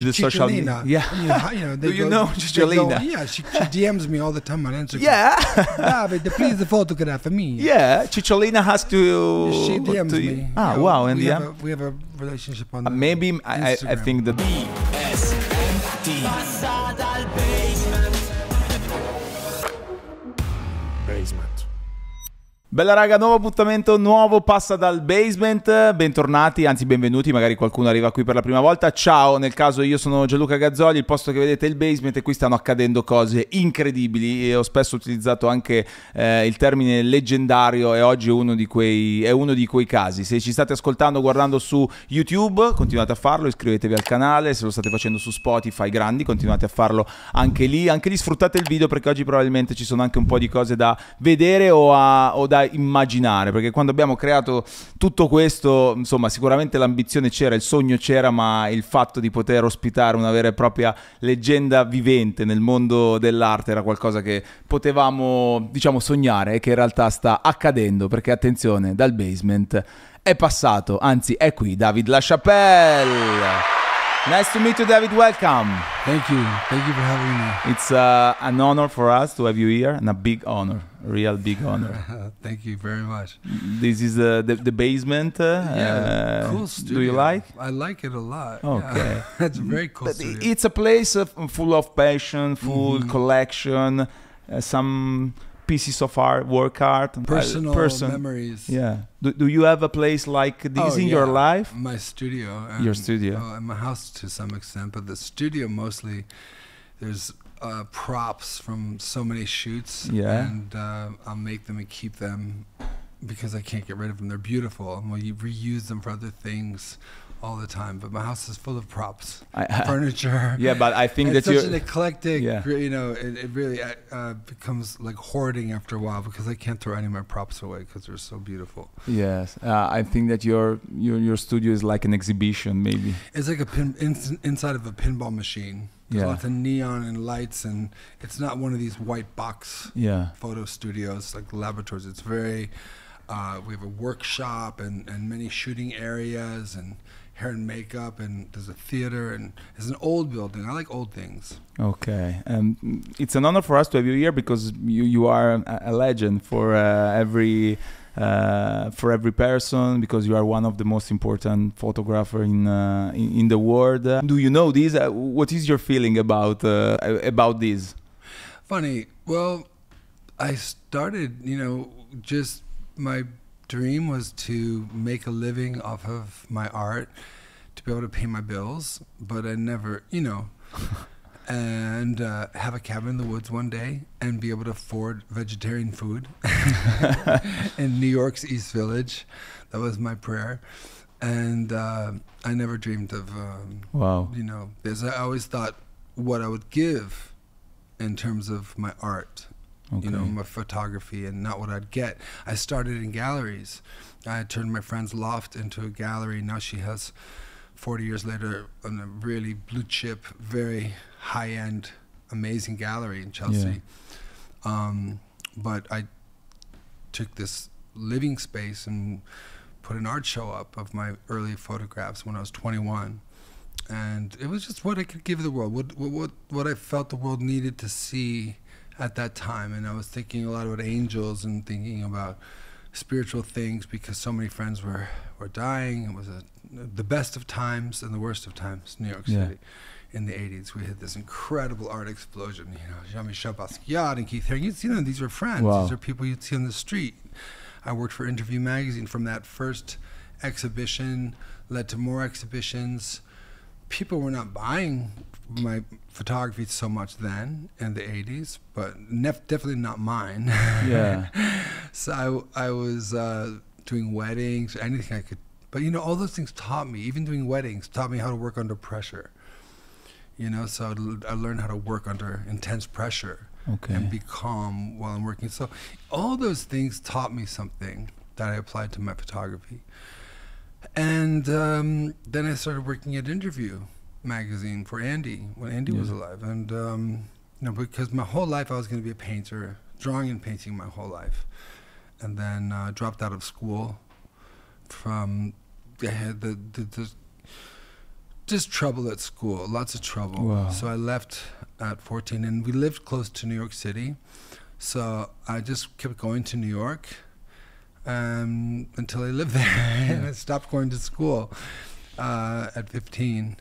the social media. Yeah. You, you know, Do you go- know they go- Cicciolina? Yeah, she, she DMs me all the time on Instagram. Yeah. Davide, please the photograph for me. yeah. Cicciolina has to. She DMs to- me. Ah, You know, wow. And we yeah. have, a, we have a relationship on Uh, maybe I, I- I think that Basement. Bella raga, nuovo appuntamento, nuovo passa dal basement, bentornati, anzi benvenuti, magari qualcuno arriva qui per la prima volta, ciao, nel caso io sono Gianluca Gazzoli, il posto che vedete è il basement e qui stanno accadendo cose incredibili. E ho spesso utilizzato anche eh, il termine leggendario e oggi è uno, di quei, è uno di quei casi, se ci state ascoltando, guardando su YouTube, continuate a farlo, iscrivetevi al canale, se lo state facendo su Spotify, grandi, continuate a farlo anche lì, anche lì sfruttate il video perché oggi probabilmente ci sono anche un po' di cose da vedere o, a- o da immaginare, perché quando abbiamo creato tutto questo, insomma, sicuramente l'ambizione c'era, il sogno c'era, ma il fatto di poter ospitare una vera e propria leggenda vivente nel mondo dell'arte era qualcosa che potevamo, diciamo, sognare e che in realtà sta accadendo, perché attenzione, dal basement è passato, anzi è qui David LaChapelle. Nice to meet you, David. Welcome. Thank you. Thank you for having me. It's uh, an honor for us to have you here, and a big honor, a real big honor. Thank you very much. this is uh, the the basement. Uh, Yeah, uh, cool Do you like? I like it a lot. Okay. Yeah. It's a very cool But studio. it's a place of, full of passion, full Mhm. collection, uh, some pieces of art, work art, uh, Personal person. memories. Yeah. Do, do you have a place like this Oh, in your life? My studio. Your studio. Oh, and my house to some extent, but the studio mostly. There's uh, props from so many shoots. Yeah. And uh, I'll make them and keep them because I can't get rid of them. They're beautiful, and well, you reuse them for other things all the time. But my house is full of props, I, furniture. yeah, but I think it's that such an eclectic, Yeah. you know, it, it really uh, uh, becomes like hoarding after a while because I can't throw any of my props away because they're so beautiful. Yes, uh, I think that your your your studio is like an exhibition, maybe. It's like a pin in, inside of a pinball machine. There's Yeah. lots of neon and lights, and it's not one of these white box Yeah. photo studios like laboratories. It's very. Uh, we have a workshop and, and many shooting areas and hair and makeup and there's a theater and it's an old building. I like old things. Okay, um, it's an honor for us to have you here because you, you are a, legend for uh, every uh, for every person because you are one of the most important photographer in uh, in, in the world. Uh, do you know this? Uh, what is your feeling about uh, about this? Funny. Well, I started, you know, just my dream was to make a living off of my art, to be able to pay my bills, but I never, you know, and uh, have a cabin in the woods one day and be able to afford vegetarian food in New York's East Village. That was my prayer. And uh, I never dreamed of um, Wow. you know, there's I always thought what I would give in terms of my art, Okay. you know, my photography, and not what I'd get. I started in galleries. I turned my friend's loft into a gallery. Now she has, 40 years later, a really blue chip, very high end, amazing gallery in Chelsea. Um, but I took this living space and put an art show up of my early photographs when I was 21 and it was just what I could give the world, what what what, what I felt the world needed to see at that time. And I was thinking a lot about angels and thinking about spiritual things because so many friends were were dying. It was a, the best of times and the worst of times, New York Yeah. City. In the 80s, we had this incredible art explosion. You know, Jean-Michel Basquiat and Keith Haring. You'd see them; these were friends. Wow. These are people you'd see on the street. I worked for Interview Magazine. From that first exhibition, led to more exhibitions people were not buying my photography so much then in the 80s, but nef- definitely not mine. Yeah. so I, I was uh, doing weddings, anything I could. But you know, all those things taught me, even doing weddings, taught me how to work under pressure. You know, so I learned how to work under intense pressure Okay. and be calm while I'm working. So all those things taught me something that I applied to my photography. And um, then I started working at Interview magazine for Andy when Andy was alive. And, um, you know, because my whole life I was going to be a painter, drawing and painting my whole life. And then uh, dropped out of school from I had the, the, the just trouble at school, lots of trouble. Wow. So I left at 14, and we lived close to New York City. So I just kept going to New York um, until I lived there, and I stopped going to school uh, at 15,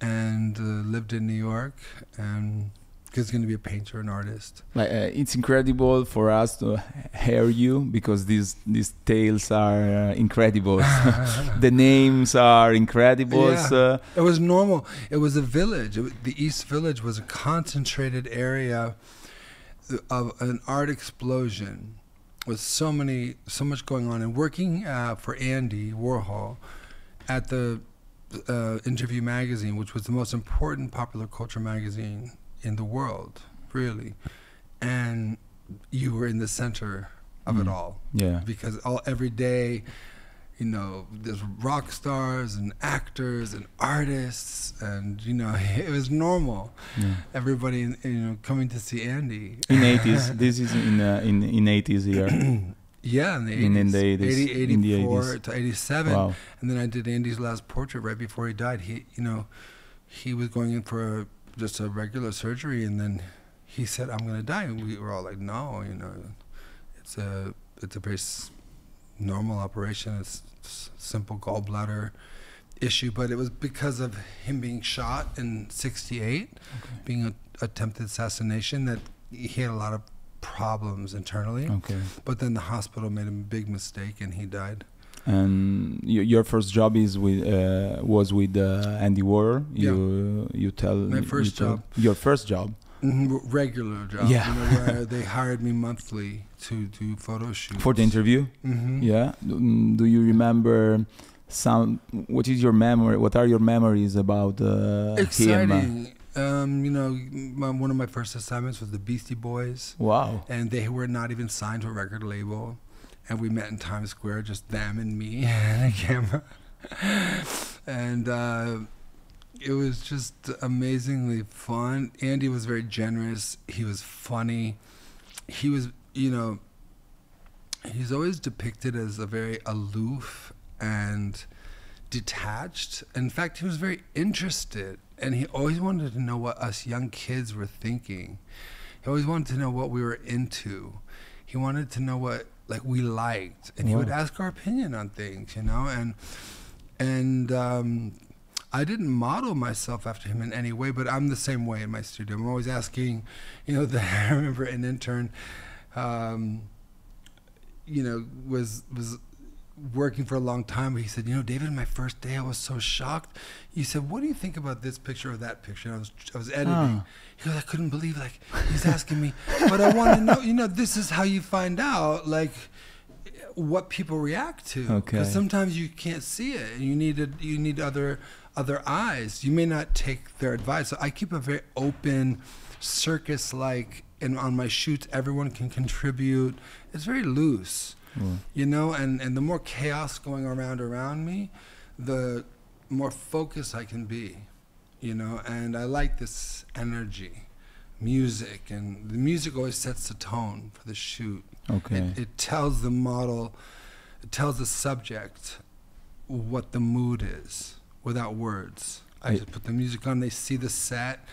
and uh, lived in New York, and because going to be a painter and artist. Like uh, it's incredible for us to hear you because these these tales are uh, incredible. the names are incredible. Yeah. Uh, It was normal. It was a village. It, the East Village was a concentrated area of an art explosion with so many, so much going on. And working uh, for Andy Warhol at the uh, Interview magazine, which was the most important popular culture magazine in the world, really. And you were in the center of it Mm. all yeah. because all every day you know there's rock stars and actors and artists and you know it was normal yeah. everybody you know coming to see andy In 80s, this is in uh, in in 80s here. yeah in the 80s In- in the 80s, 80, in the 84 80s. to 87 wow. and then i did andy's last portrait right before he died he you know he was going in for a, just a regular surgery and then he said i'm going to die and we were all like no you know it's a it's a very normal operation it's simple gallbladder issue but it was because of him being shot in 68 being a attempted assassination that he had a lot of problems internally Okay. but then the hospital made a big mistake and he died And your first job is with uh, was with uh, Andy Warhol. You you tell My first tell- job. Your first job. Mhm, regular job Yeah. you know, where they hired me monthly to do photo shoots For the interview. hmm Yeah. Mm, Do you remember some? What is your memory? What are your memories about uh, him? exciting um, you know my, one of my first assignments was the beastie boys Wow. and they were not even signed to a record label. And we met in Times Square, just them and me and a camera. and uh, it was just amazingly fun. Andy was very generous. He was funny. He was, you know, he's always depicted as a very aloof and detached. In fact, he was very interested, and he always wanted to know what us young kids were thinking. He always wanted to know what we were into. He wanted to know what like we liked, and he would ask our opinion on things, you know. And and um, I didn't model myself after him in any way, but I'm the same way in my studio. I'm always asking, you know. The, I remember an intern, um, you know, was was working for a long time. He said, you know, David, my first day, I was so shocked. He said, what do you think about this picture or that picture? And I was I was editing. Ah. He goes, I couldn't believe like he's asking me, but I want to know. You know, this is how you find out like what people react to. Okay. Because sometimes you can't see it, and you need a, you need other other eyes. You may not take their advice. So I keep a very open, circus-like, and on my shoots, everyone can contribute. It's very loose, Mm. you know. And and the more chaos going around around me, the more focused I can be, you know. And I like this energy, music, and the music always sets the tone for the shoot. Okay. It, it tells the model, it tells the subject what the mood is without words. I I- just put the music on, they see the set,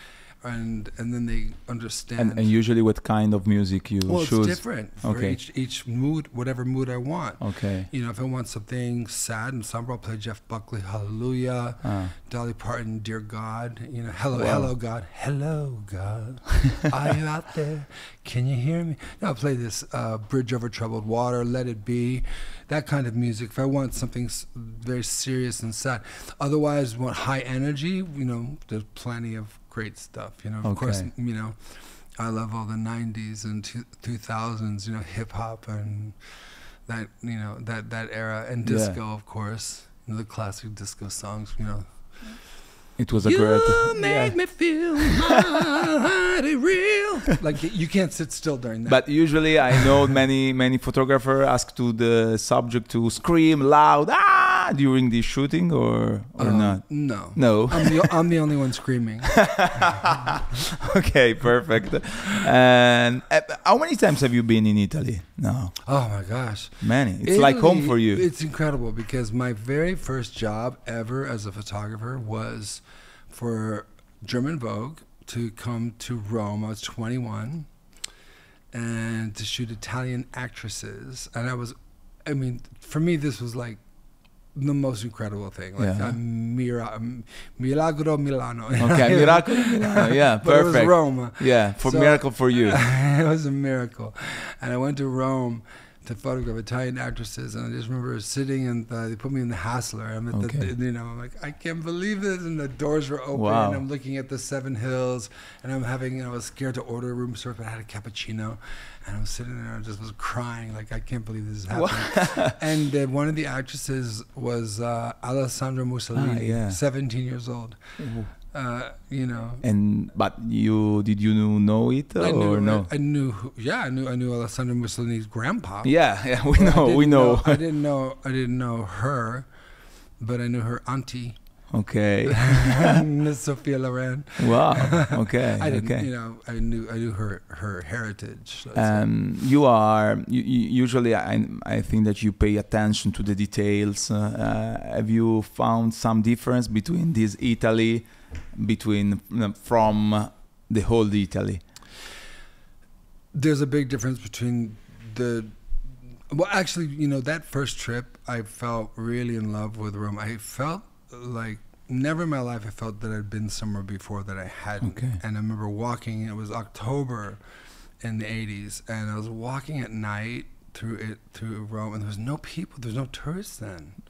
and and then they understand. and, and usually, what kind of music you well, choose? it's different for Okay. each each mood, whatever mood I want. Okay. You know, if I want something sad and somber, I'll play Jeff Buckley, Hallelujah. Ah. Dolly Parton, Dear God, you know, Hello, Wow. Hello God, Hello God, are you out there? Can you hear me? Now I'll play this uh, Bridge Over Troubled Water, Let It Be, that kind of music. If I want something very serious and sad, otherwise, want high energy, you know, there's plenty of great stuff. You know, of course, you know, I love all the '90s and two, 2000s, you know, hip hop and that, you know, that that era, and Yeah. disco, of course. You know, the classic disco songs, you know. It was a you great. make yeah. me feel mighty real. Like you can't sit still during that. But usually, I know many many photographer ask to the subject to scream loud, ah, during the shooting or or Um, not? No. No. I'm the, I'm the only one screaming. okay, perfect. And uh, how many times have you been in Italy? No, Oh my gosh. many. It's like home for you. It's incredible because my very first job ever as a photographer was for German Vogue to come to Rome. I was 21 and to shoot Italian actresses. And I was, I mean, for me, this was like the most incredible thing. Like Yeah. a mira, Milagro Milano. Okay, Miracle Milano. Yeah, But it was perfect. Rome. Yeah, for So- miracle for you. it was a miracle. And I went to Rome to photograph Italian actresses, and I just remember sitting and uh, they put me in the Hassler. I'm at Okay. the, you know, I'm like, I can't believe this. And the doors were open, Wow. and I'm looking at the Seven Hills, and I'm having, you know, I was scared to order a room service, but I had a cappuccino, and I was sitting there and just was crying, like, I can't believe this is happening. and uh, one of the actresses was uh, Alessandra Mussolini, Ah, yeah. 17 years old. Uh, you know, And but you did you know it I or knew, no? I, knew, who, yeah, I knew, I knew Alessandro Mussolini's grandpa. yeah, yeah, we know, we didn't know. I didn't know, I didn't know her, but I knew her auntie, okay. Miss Sophia Loren. Wow. Okay. I didn't, okay. you know, I knew, I knew her, her heritage. say. Um, you are you, you, usually. I, I think that you pay attention to the details. Uh, uh, have you found some difference between this Italy, between uh, from the whole Italy? There's a big difference between the. Well, actually, you know, that first trip, I felt really in love with Rome. I felt like never in my life I felt that I'd been somewhere before that I hadn't. Okay. And I remember walking. It was October in the '80s, and I was walking at night through it through Rome, and there was no people. There was no tourists then.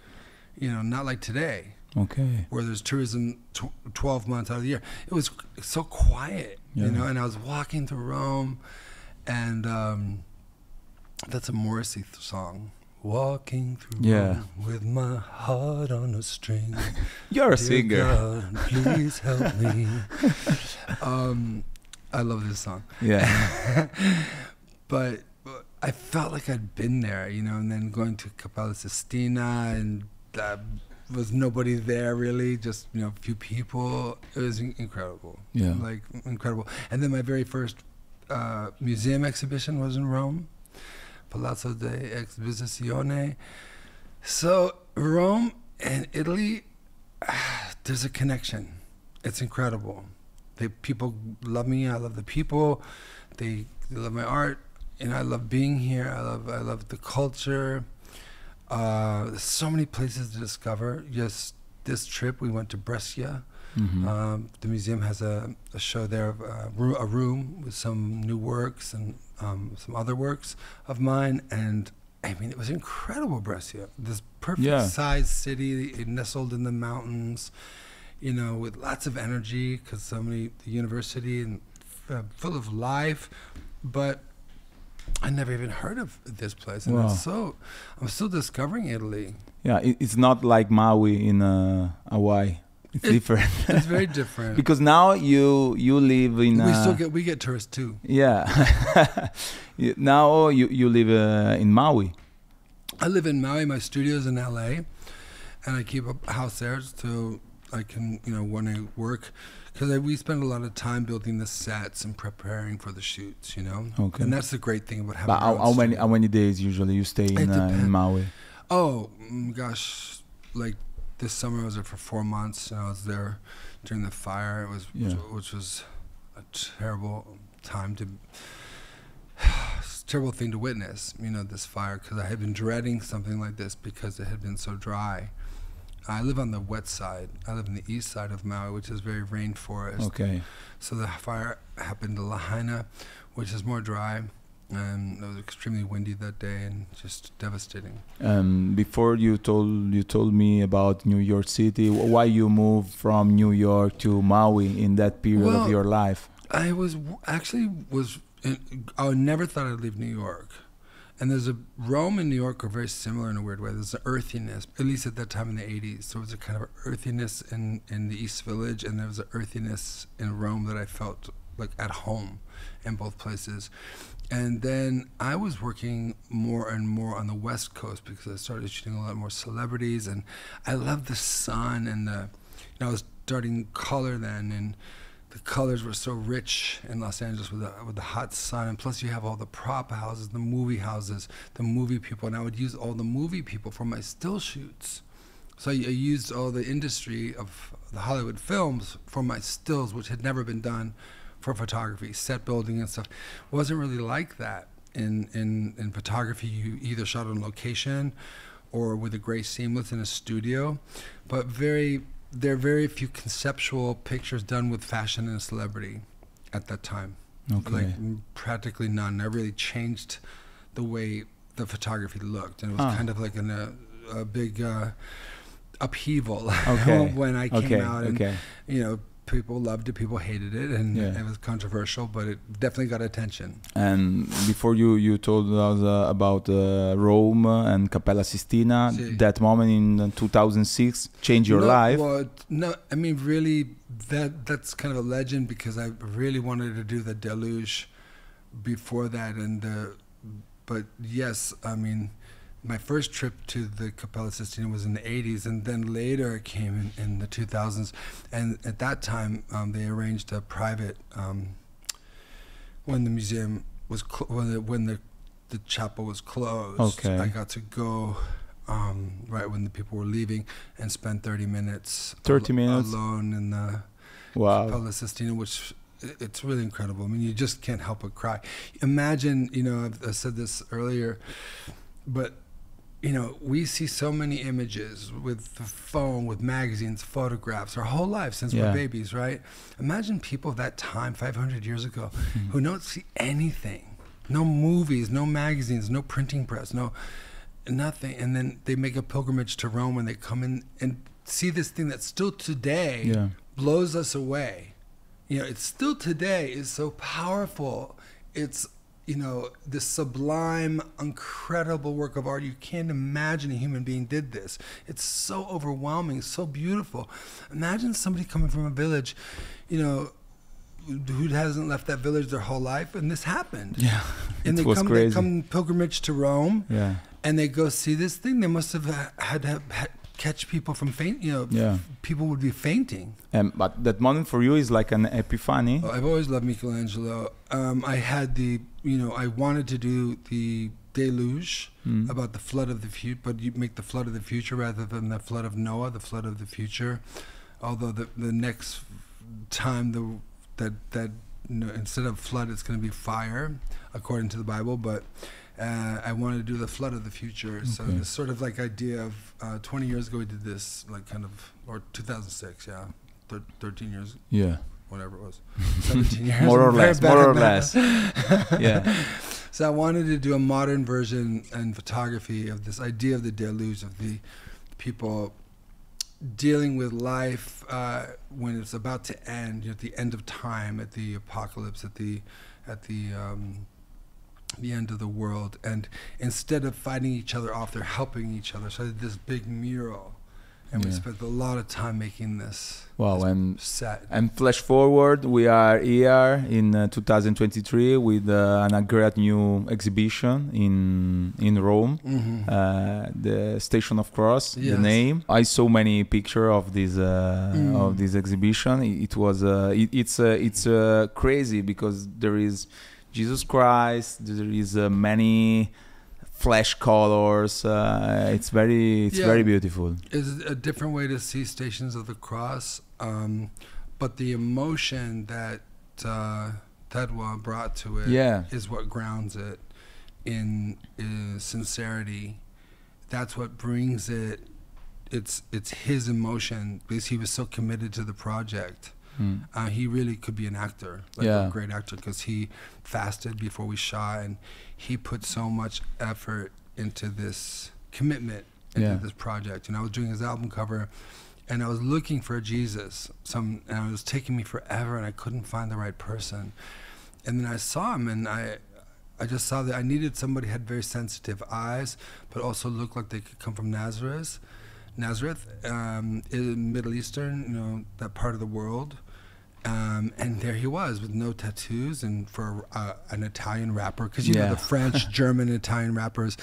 You know, not like today Okay. where there's tourism tw- 12 months out of the year. It was so quiet, Yeah. you know, and I was walking through Rome and um, that's a Morrissey th- song. Walking through Yeah. Rome with my heart on a string. You're a singer. God, please help me. um, I love this song. Yeah. but but I felt like I'd been there, you know, and then going to Cappella Sistina and uh, was nobody there really, just you know, a few people. It was incredible, Yeah. like incredible. And then my very first uh, museum exhibition was in Rome, Palazzo de Exposizione. So Rome and Italy, there's a connection. It's incredible. The people love me. I love the people. They, they love my art, and I love being here. I love I love the culture. Uh, so many places to discover. Just this trip, we went to Brescia. Mhm. Um, the museum has a, a show there, uh, a room with some new works and um, some other works of mine. And I mean, it was incredible, Brescia. This perfect Yeah. sized city, nestled in the mountains, you know, with lots of energy because so many, the university and uh, full of life. But I never even heard of this place. And Wow. so, I'm still discovering Italy. yeah. It, it's not like Maui in uh, Hawaii. It's It- different. It's very different. because now you you live in. we uh, still get, we get tourists too. Yeah. Now you you live uh, in Maui. I live in Maui. My studio's in LA, and I keep a house there so I can, you know, when I work, because we spend a lot of time building the sets and preparing for the shoots. You know, Okay. and that's the great thing about having. But how, how many how many days usually you stay in uh, in Maui? Oh mm, gosh, like this summer I was there for four months, and I was there during the fire. It was, Yeah. which was a terrible time to. terrible thing to witness, you know, this fire, because I had been dreading something like this because it had been so dry. I live on the wet side. I live on the east side of Maui, which is very rainforest. Okay. So the fire happened to Lahaina, which is more dry, and it was extremely windy that day and just devastating. Um, before you told you told me about New York City. Why you moved from New York to Maui in that period Well, of your life? I was w- actually was in, I never thought I'd leave New York, and there's a Rome and New York are very similar in a weird way. There's an earthiness, at least at that time in the '80s. There was a kind of earthiness in in the East Village, and there was an earthiness in Rome that I felt like at home in both places. And then I was working more and more on the West Coast because I started shooting a lot more celebrities, and I love the sun and the. I was starting color then, and the colors were so rich in Los Angeles with the with the hot sun, and plus you have all the prop houses, the movie houses, the movie people, and I would use all the movie people for my still shoots. So I used all the industry of the Hollywood films for my stills, which had never been done for photography, set building and stuff. wasn't really like that in in in photography. You either shot on location or with a gray seamless in a studio, but very there are very few conceptual pictures done with fashion and celebrity at that time. Okay. Like practically none. That really changed the way the photography looked, and it was Ah. kind of like in a, a big uh, upheaval Okay. when I came okay. out, and okay. you know, people loved it, people hated it, and Yeah. it was controversial, but it definitely got attention. And before you you told us uh, about uh, Rome and Cappella Sistina, that moment in 2006 changed your no, life. Well, no, I mean, really, that that's kind of a legend because I really wanted to do the deluge before that, and the, but yes, I mean, my first trip to the Cappella Sistina was in the 80s, and then later it came in, in the 2000s, and at that time um, they arranged a private um, when the museum was cl- when the when the the chapel was closed. Okay. I got to go um, right when the people were leaving and spend 30 minutes 30 minutes? alone in the wow. Cappella Sistina, which it's really incredible. I mean, you just can't help but cry. Imagine, you know, I've, I said this earlier, but you know, we see so many images with the phone, with magazines, photographs, our whole life since Yeah. we're babies, right? Imagine people of that time, 500 years ago, mm-hmm. who don't see anything, no movies, no magazines, no printing press, no nothing, and then they make a pilgrimage to Rome and they come in and see this thing that still today Yeah. blows us away. You know, it's still today is so powerful. It's you know this sublime, incredible work of art. You can't imagine a human being did this. It's so overwhelming, so beautiful. Imagine somebody coming from a village, you know, who hasn't left that village their whole life, and this happened. Yeah. And it they was come, crazy. they come pilgrimage to Rome, yeah. and they go see this thing. They must have had to catch people from faint. You know, Yeah. people would be fainting. Um, but that moment for you is like an epiphany. Oh, I've always loved Michelangelo. Um, I had the, you know, I wanted to do the deluge Mm. about the flood of the future, but you make the flood of the future rather than the flood of Noah, the flood of the future. Although the the next time the that that you know, instead of flood, it's going to be fire, according to the Bible. But uh, I wanted to do the flood of the future. So Okay. this sort of like idea of uh, 20 years ago we did this, like kind of, or 2006, yeah, thir- 13 years Yeah. Whatever it was, 17 years. More or less. More or less. yeah. So I wanted to do a modern version and photography of this idea of the deluge, of the people dealing with life uh, when it's about to end, you know, at the end of time, at the apocalypse, at the at the um, the end of the world, and instead of fighting each other off, they're helping each other. So I did this big mural, and we Yeah. spent a lot of time making this, Wow. this And set. And flash forward, we are here in uh, 2023 with uh, an, a great new exhibition in in Rome, hmm uh, the Station of Cross, the name. I saw many pictures of this uh, Mm. of this exhibition. It, it was uh, it, it's uh, it's uh, crazy because there is Jesus Christ. There is uh, many flash colors. Uh, it's very it's Yeah. very beautiful. It's a different way to see Stations of the Cross, um, but the emotion that uh, Tedua brought to it is Yeah. what grounds it in, uh sincerity. That's what brings it. It's it's his emotion because he was so committed to the project. Mm. Uh, he really could be an actor, like Yeah. a great actor, because he fasted before we shot, and he put so much effort into this commitment into Yeah. this project. And I was doing his album cover, and I was looking for a Jesus. Some, and it was taking me forever, and I couldn't find the right person. And then I saw him, and I, I just saw that I needed somebody who had very sensitive eyes, but also looked like they could come from Nazareth. Nazareth, um, in Middle Eastern, you know, that part of the world. Um, and there he was with no tattoos, and for uh, an Italian rapper, because you Yeah. know the French, German, Italian rappers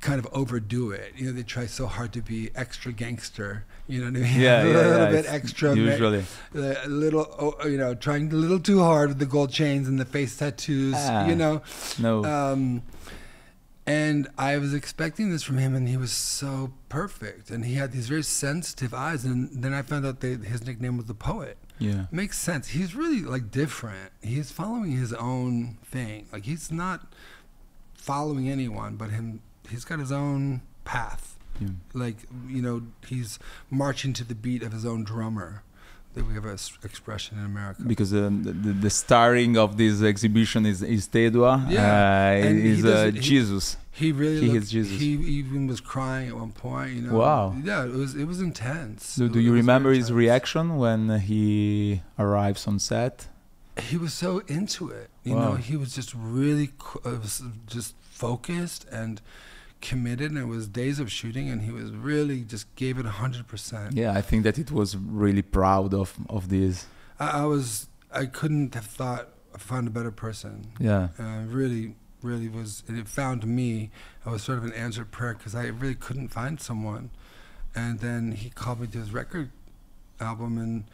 kind of overdo it. You know, they try so hard to be extra gangster. You know what I mean? Yeah, a yeah, little yeah, bit it's extra. Usually. a little, oh, you know, trying a little too hard with the gold chains and the face tattoos. Ah. You know, No. um, and I was expecting this from him, and he was so perfect, and he had these very sensitive eyes. And then I found out that his nickname was the poet. yeah. Makes sense. He's really like different. He's following his own thing. Like he's not following anyone, but him. He's got his own path. yeah. Like you know, he's marching to the beat of his own drummer. That we have an expression in America. Because um, the, the, the starring of this exhibition is is Tedua. Yeah, Uh, is uh, doesn't- he- Jesus. He really He looked, is Jesus. He even was crying at one point. You know. Wow. Yeah, it was it was intense. Do, do you remember his reaction when he arrives on set? He was so into it. You Wow. know, he was just really uh, was just focused and committed. And it was days of shooting, and he was really just gave it hundred percent. Yeah, I think that it was really proud of of this. I, I was I couldn't have thought found a better person. Yeah. uh, really, really was. And it found me. I was sort of an answered prayer because I really couldn't find someone. And then he called me to his record album, and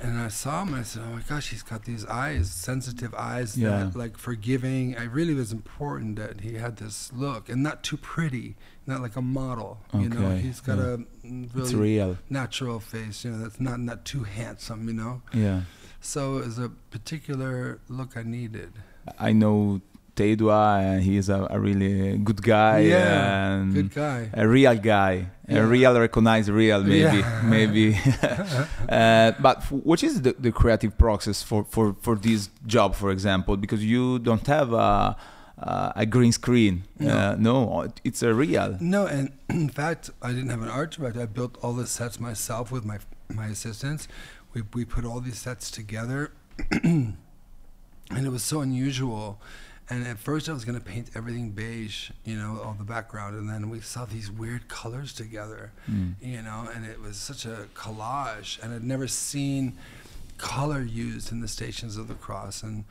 and I saw him. and I said, "Oh my gosh, he's got these eyes, sensitive eyes, Yeah. that, like forgiving." I really was important that he had this look, and not too pretty, not like a model. You know, Okay, he's got yeah. a really real. natural face. You know, that's not not too handsome. You know, Yeah. so it was a particular look I needed. I know Tedua, and he is a, a really good guy. Yeah, and Good guy. A real guy, a real recognized real, maybe, Yeah. maybe. uh, but what is the, the creative process for, for, for this job, for example? Because you don't have a, a, a green screen. No. Uh, no, it's a real. No, and in fact, I didn't have an art director. I built all the sets myself with my my assistants. We we put all these sets together, and it was so unusual. And at first, I was going to paint everything beige, you know, all the background, and then we saw these weird colors together, Mm. you know, and it was such a collage, and I'd never seen color used in the Stations of the Cross, and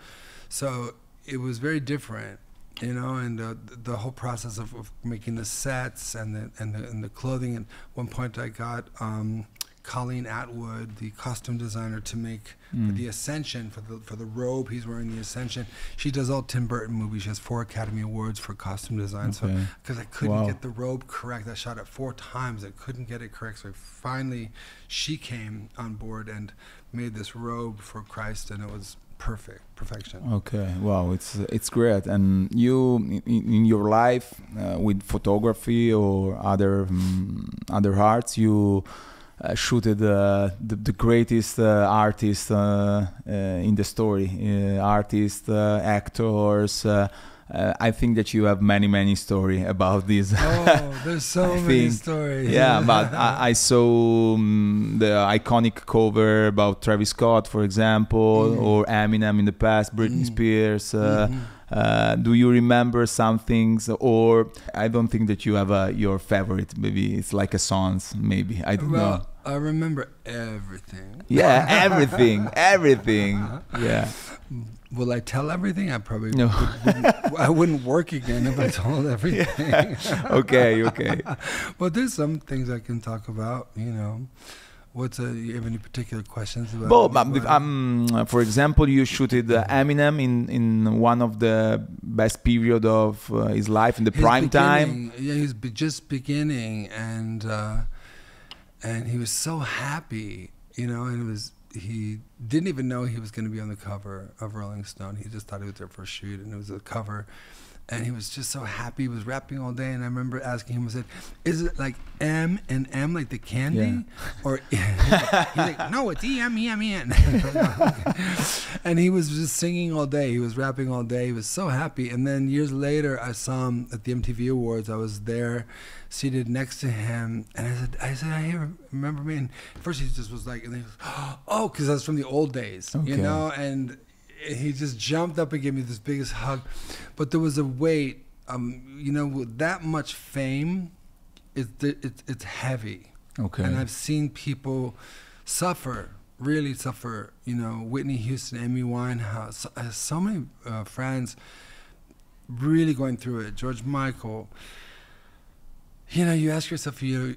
so it was very different, you know, and uh, the whole process of, of making the sets and the and the and the clothing. At one point, I got um, Colleen Atwood, the costume designer, to make for Mm. the Ascension for the for the robe he's wearing. The Ascension. She does all Tim Burton movies. She has four Academy Awards for costume design. So because I couldn't Wow. get the robe correct. I shot it four times. I couldn't get it correct. So finally, she came on board and made this robe for Christ, and it was perfect, perfection. Okay, wow, it's it's great. And you, in, in your life, uh, with photography or other um, other arts, you uh, shooted uh, the, the greatest uh, artists uh, uh, in the story, uh, artists, uh, actors. Uh, uh, I think that you have many many story about this. Oh, there's so many think- stories. yeah, but I, I saw um, the iconic cover about Travis Scott, for example, Mhm. or Eminem in the past, Britney Mhm. Spears. Mhm. uh, do you remember some things, or I don't think that you have a, your favorite. Maybe it's like a songs. Maybe I don't know. I remember everything. Yeah, everything, everything. Yeah. Will I tell everything? I probably No. would, wouldn't, I wouldn't work again if I told everything. Okay. Okay. but there's some things I can talk about. You know, what's a, you have any particular questions about? Well, um, um, for example, you shooted uh, Eminem in, in one of the best period of uh, his life in the His prime time. Yeah, he's just beginning, and uh, and he was so happy, you know, and it was he didn't even know he was going to be on the cover of Rolling Stone. He just thought he was there for a shoot, and it was a cover. And he was just so happy. He was rapping all day, and I remember asking him. I said, "Is it like M and M, like the candy, Yeah. or?" he's, like, "No, it's E M E M E N." And he was just singing all day. He was rapping all day. He was so happy. And then years later, I saw him at the MTV Awards. I was there, seated next to him, and I said, "I said, I remember me." And first, he just was like, and he was, "Oh," because that's from the old days, you know. And he just jumped up and gave me this biggest hug. But there was a weight, um, you know, with that much fame, it's it's it's heavy. Okay. And I've seen people suffer really suffer. You know, Whitney Houston, Amy Winehouse, so, uh, so many uh, friends really going through it. George Michael. You know, you ask yourself, you know,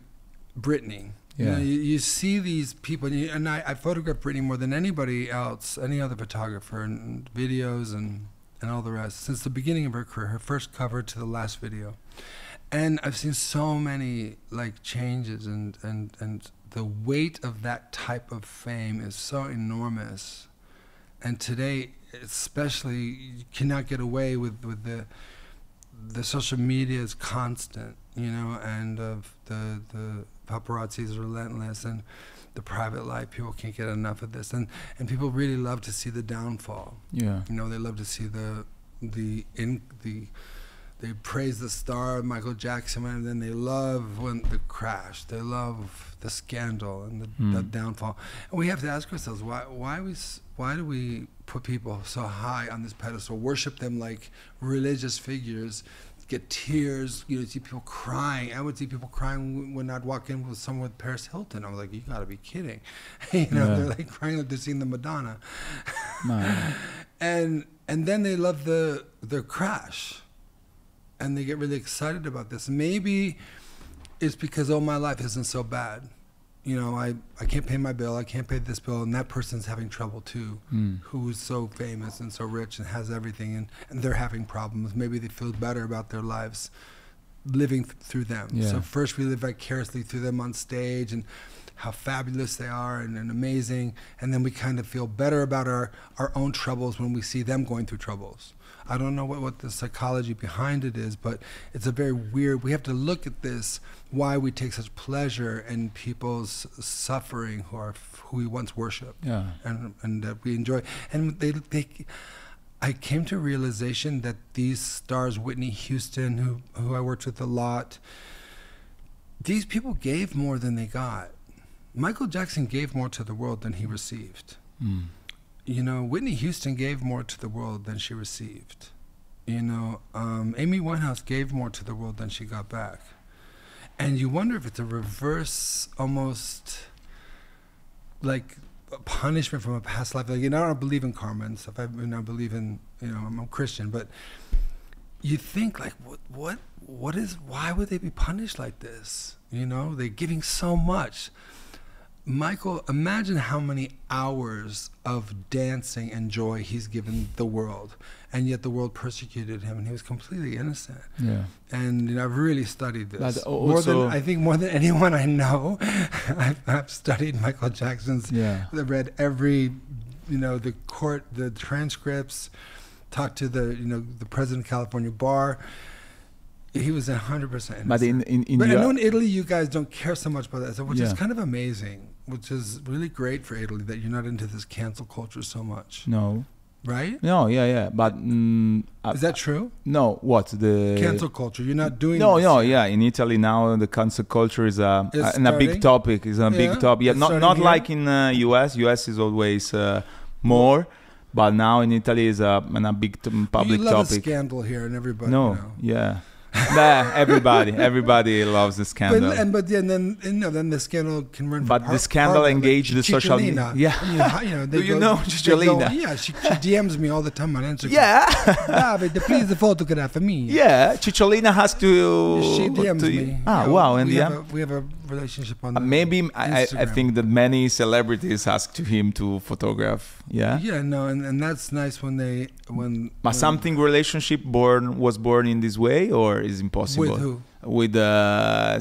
Britney. You, know, Yeah. you, you see these people, and, you, and I, I photograph Britney more than anybody else, any other photographer, and videos and, and all the rest. Since the beginning of her career, her first cover to the last video. And I've seen so many like changes, and, and, and the weight of that type of fame is so enormous. And today, especially, you cannot get away with, with the the social media is constant, you know, and of the the paparazzi is relentless, and the private life people can't get enough of this, and and people really love to see the downfall. Yeah. You know, they love to see the the in the they praise the star of Michael Jackson, and then they love when the crash. They love the scandal and the, the Hmm. downfall. And we have to ask ourselves why why we why do we put people so high on this pedestal, worship them like religious figures, get tears, you know, see people crying. I would see people crying when I'd walk in with someone with Paris Hilton. I was like, you got to be kidding, you know? Yeah. They're like crying like they're seeing the Madonna and and then they love the the crash and they get really excited about this maybe it's because oh my life isn't so bad you know i i can't pay my bill i can't pay this bill and that person's having trouble too Mm. who's so famous and so rich and has everything and, and they're having problems maybe they feel better about their lives living th- through them Yeah. so first we live vicariously through them on stage and how fabulous they are and, and amazing and then we kind of feel better about our, our own troubles when we see them going through troubles i don't know what, what the psychology behind it is but it's a very weird we have to look at this why we take such pleasure in people's suffering who are who we once worshiped Yeah. and and that we enjoy. And they they, I came to a realization that these stars, Whitney Houston, who who I worked with a lot, these people gave more than they got. Michael Jackson gave more to the world than he received. Mm. You know, Whitney Houston gave more to the world than she received. You know, um, Amy Winehouse gave more to the world than she got back. And you wonder if it's a reverse, almost like a punishment from a past life. Like, you know, I don't believe in karma and stuff. I, you know, I believe in, you know, I'm a Christian, but you think like, what, what, what is? Why would they be punished like this? You know, they're giving so much. Michael, imagine how many hours of dancing and joy he's given the world, and yet the world persecuted him, and he was completely innocent. Yeah. And you know, I've really studied this But more than I think more than anyone I know. I've, I've studied Michael Jackson's. Yeah. I've read every, you know, the court, the transcripts, talked to the, you know, the president of California bar. He was hundred percent. But in in, in But I know in Italy you guys don't care so much about that, which is kind of amazing, which is really great for Italy that you're not into this cancel culture so much, no. right? No, yeah, yeah, but mm, uh, Is that true? no. What the cancel culture. You're not doing. No, this no, yet. yeah. In Italy now, the cancel culture is a, It's and a big topic. Is a Yeah, big topic. Yeah, it's not not here? like in uh, US. US is always uh, more, but now in Italy is a, and a big t- public you love topic. a scandal here, and everybody. no, yeah, nah, everybody, everybody loves the But, and but yeah, and then you know, then the scandal can run. But the scandal engaged the social media. Yeah. You know, you know, they Do you go- know Cicciolina? Yeah, she, she DMs me all the time on Instagram. yeah, Davide, please the photograph for me. yeah. Cicciolina has to. She DMs to- me. Ah, You wow, and we yeah. have, a, we have a relationship on. Uh, maybe I, I- think that many celebrities ask to him to photograph. Yeah. Yeah, no, and, and that's nice when they when. But when- something relationship born was born in this way, or is impossible? with who? With uh,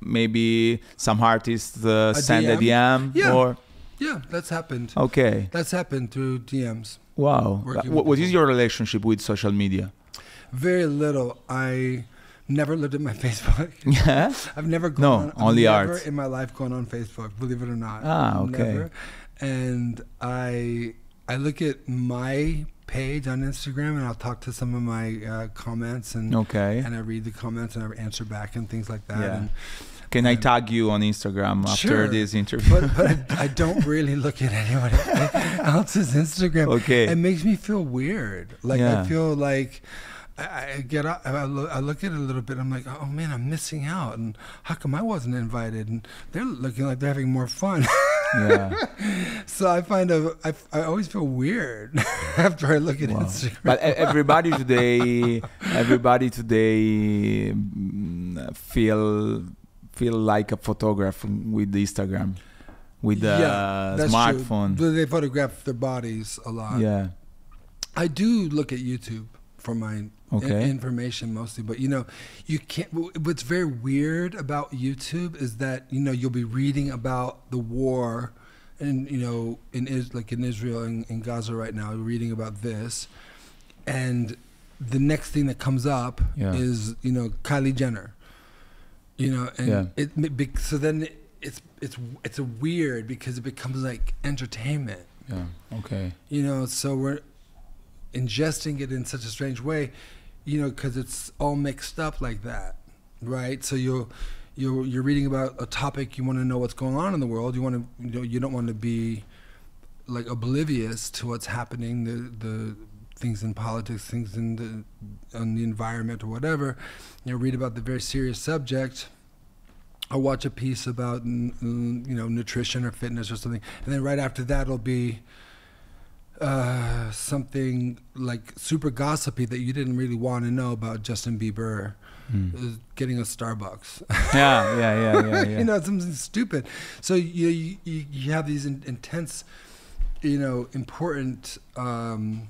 maybe some artists uh, A send a DM? DM, Yeah. or Yeah, that's happened. okay, That's happened through DMs. wow. What, what is your relationship with social media? Very little. I never looked at my Facebook. Yeah. I've never gone No, on, I've only never art. in my life gone on Facebook, believe it or not. Ah, okay. Never. And I I look at my page on Instagram and I'll talk to some of my uh, comments and Okay. and I read the comments and I answer back and things like that. Yeah. And, Can I tag you on Instagram after Sure. this interview? but but I, I don't really look at anyone else's Instagram. okay. It makes me feel weird. Like Yeah. I feel like I, I get up, I look, I look at it a little bit. I'm like, oh man, I'm missing out. And how come I wasn't invited? And they're looking like they're having more fun. Yeah. So I find a, I, I always feel weird after I look at Wow. Instagram. But everybody today, everybody today mm, feel feel like a photographer with Instagram, with the that's smartphone. True. They photograph their bodies a lot. Yeah. I do look at YouTube for my Okay. information mostly, but you know, you can't. What's very weird about YouTube is that you know you'll be reading about the war, and you know, in is like in Israel and in Gaza right now, reading about this, and the next thing that comes up Yeah. is you know Kylie Jenner, you know, and Yeah. it so then it's it's it's a weird because it becomes like entertainment Yeah. Okay. you know so we're ingesting it in such a strange way you know because it's all mixed up like that right? So you'll you're you're reading about a topic you want to know what's going on in the world you want to you know you don't want to be like oblivious to what's happening the the things in politics things in the on the environment or whatever. You know read about the very serious subject or watch a piece about you know nutrition or fitness or something and then right after that it'll be uh, something like super gossipy that you didn't really want to know about Justin Bieber Mm. getting a Starbucks. Yeah. Yeah. Yeah. Yeah. yeah. you know, something stupid. So you you, you you have these in, intense, you know, important, um,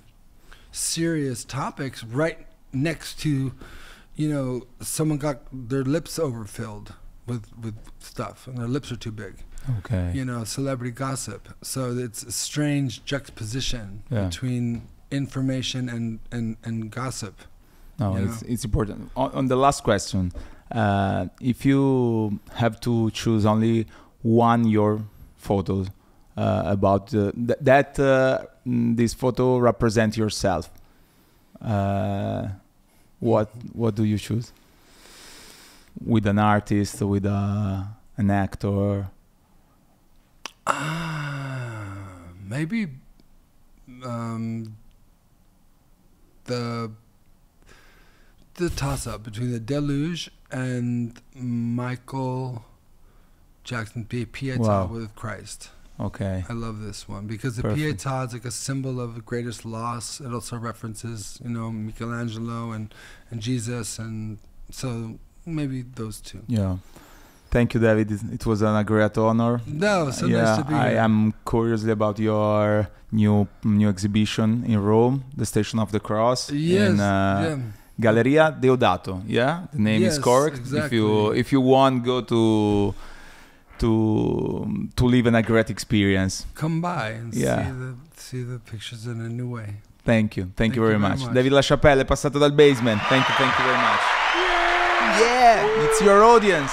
serious topics right next to, you know, someone got their lips overfilled with with stuff and their lips are too big Okay. you know, celebrity gossip. So it's a strange juxtaposition Yeah. between information and, and, and gossip. No, it's it's important. On, on the last question, uh, if you have to choose only one your photo uh, about uh, th- that uh, mm, this photo represent yourself, uh, what what do you choose? With an artist, with a, an actor? Ah, maybe um, the the toss up between the Deluge and Michael Jackson Pietà Wow. with Christ. Okay. I love this one because the Perfect. Pietà is like a symbol of the greatest loss. It also references, you know, Michelangelo and, and Jesus, and so maybe those two. Yeah. Thank you, David. It- It was an, a great honor. No, so yeah, nice to be I here. am curious about your new new exhibition in Rome, the Station of the Cross, Yes, in uh, yeah. Galleria Deodato. Yeah, the name is Yes, correct. If you if you want, go to to to live in a great experience. Come by and Yeah. see the see the pictures in a new way. Thank you, thank, you very much. much. David LaChapelle è passato dal basement. Thank you, thank you very much. Yeah, it's your audience.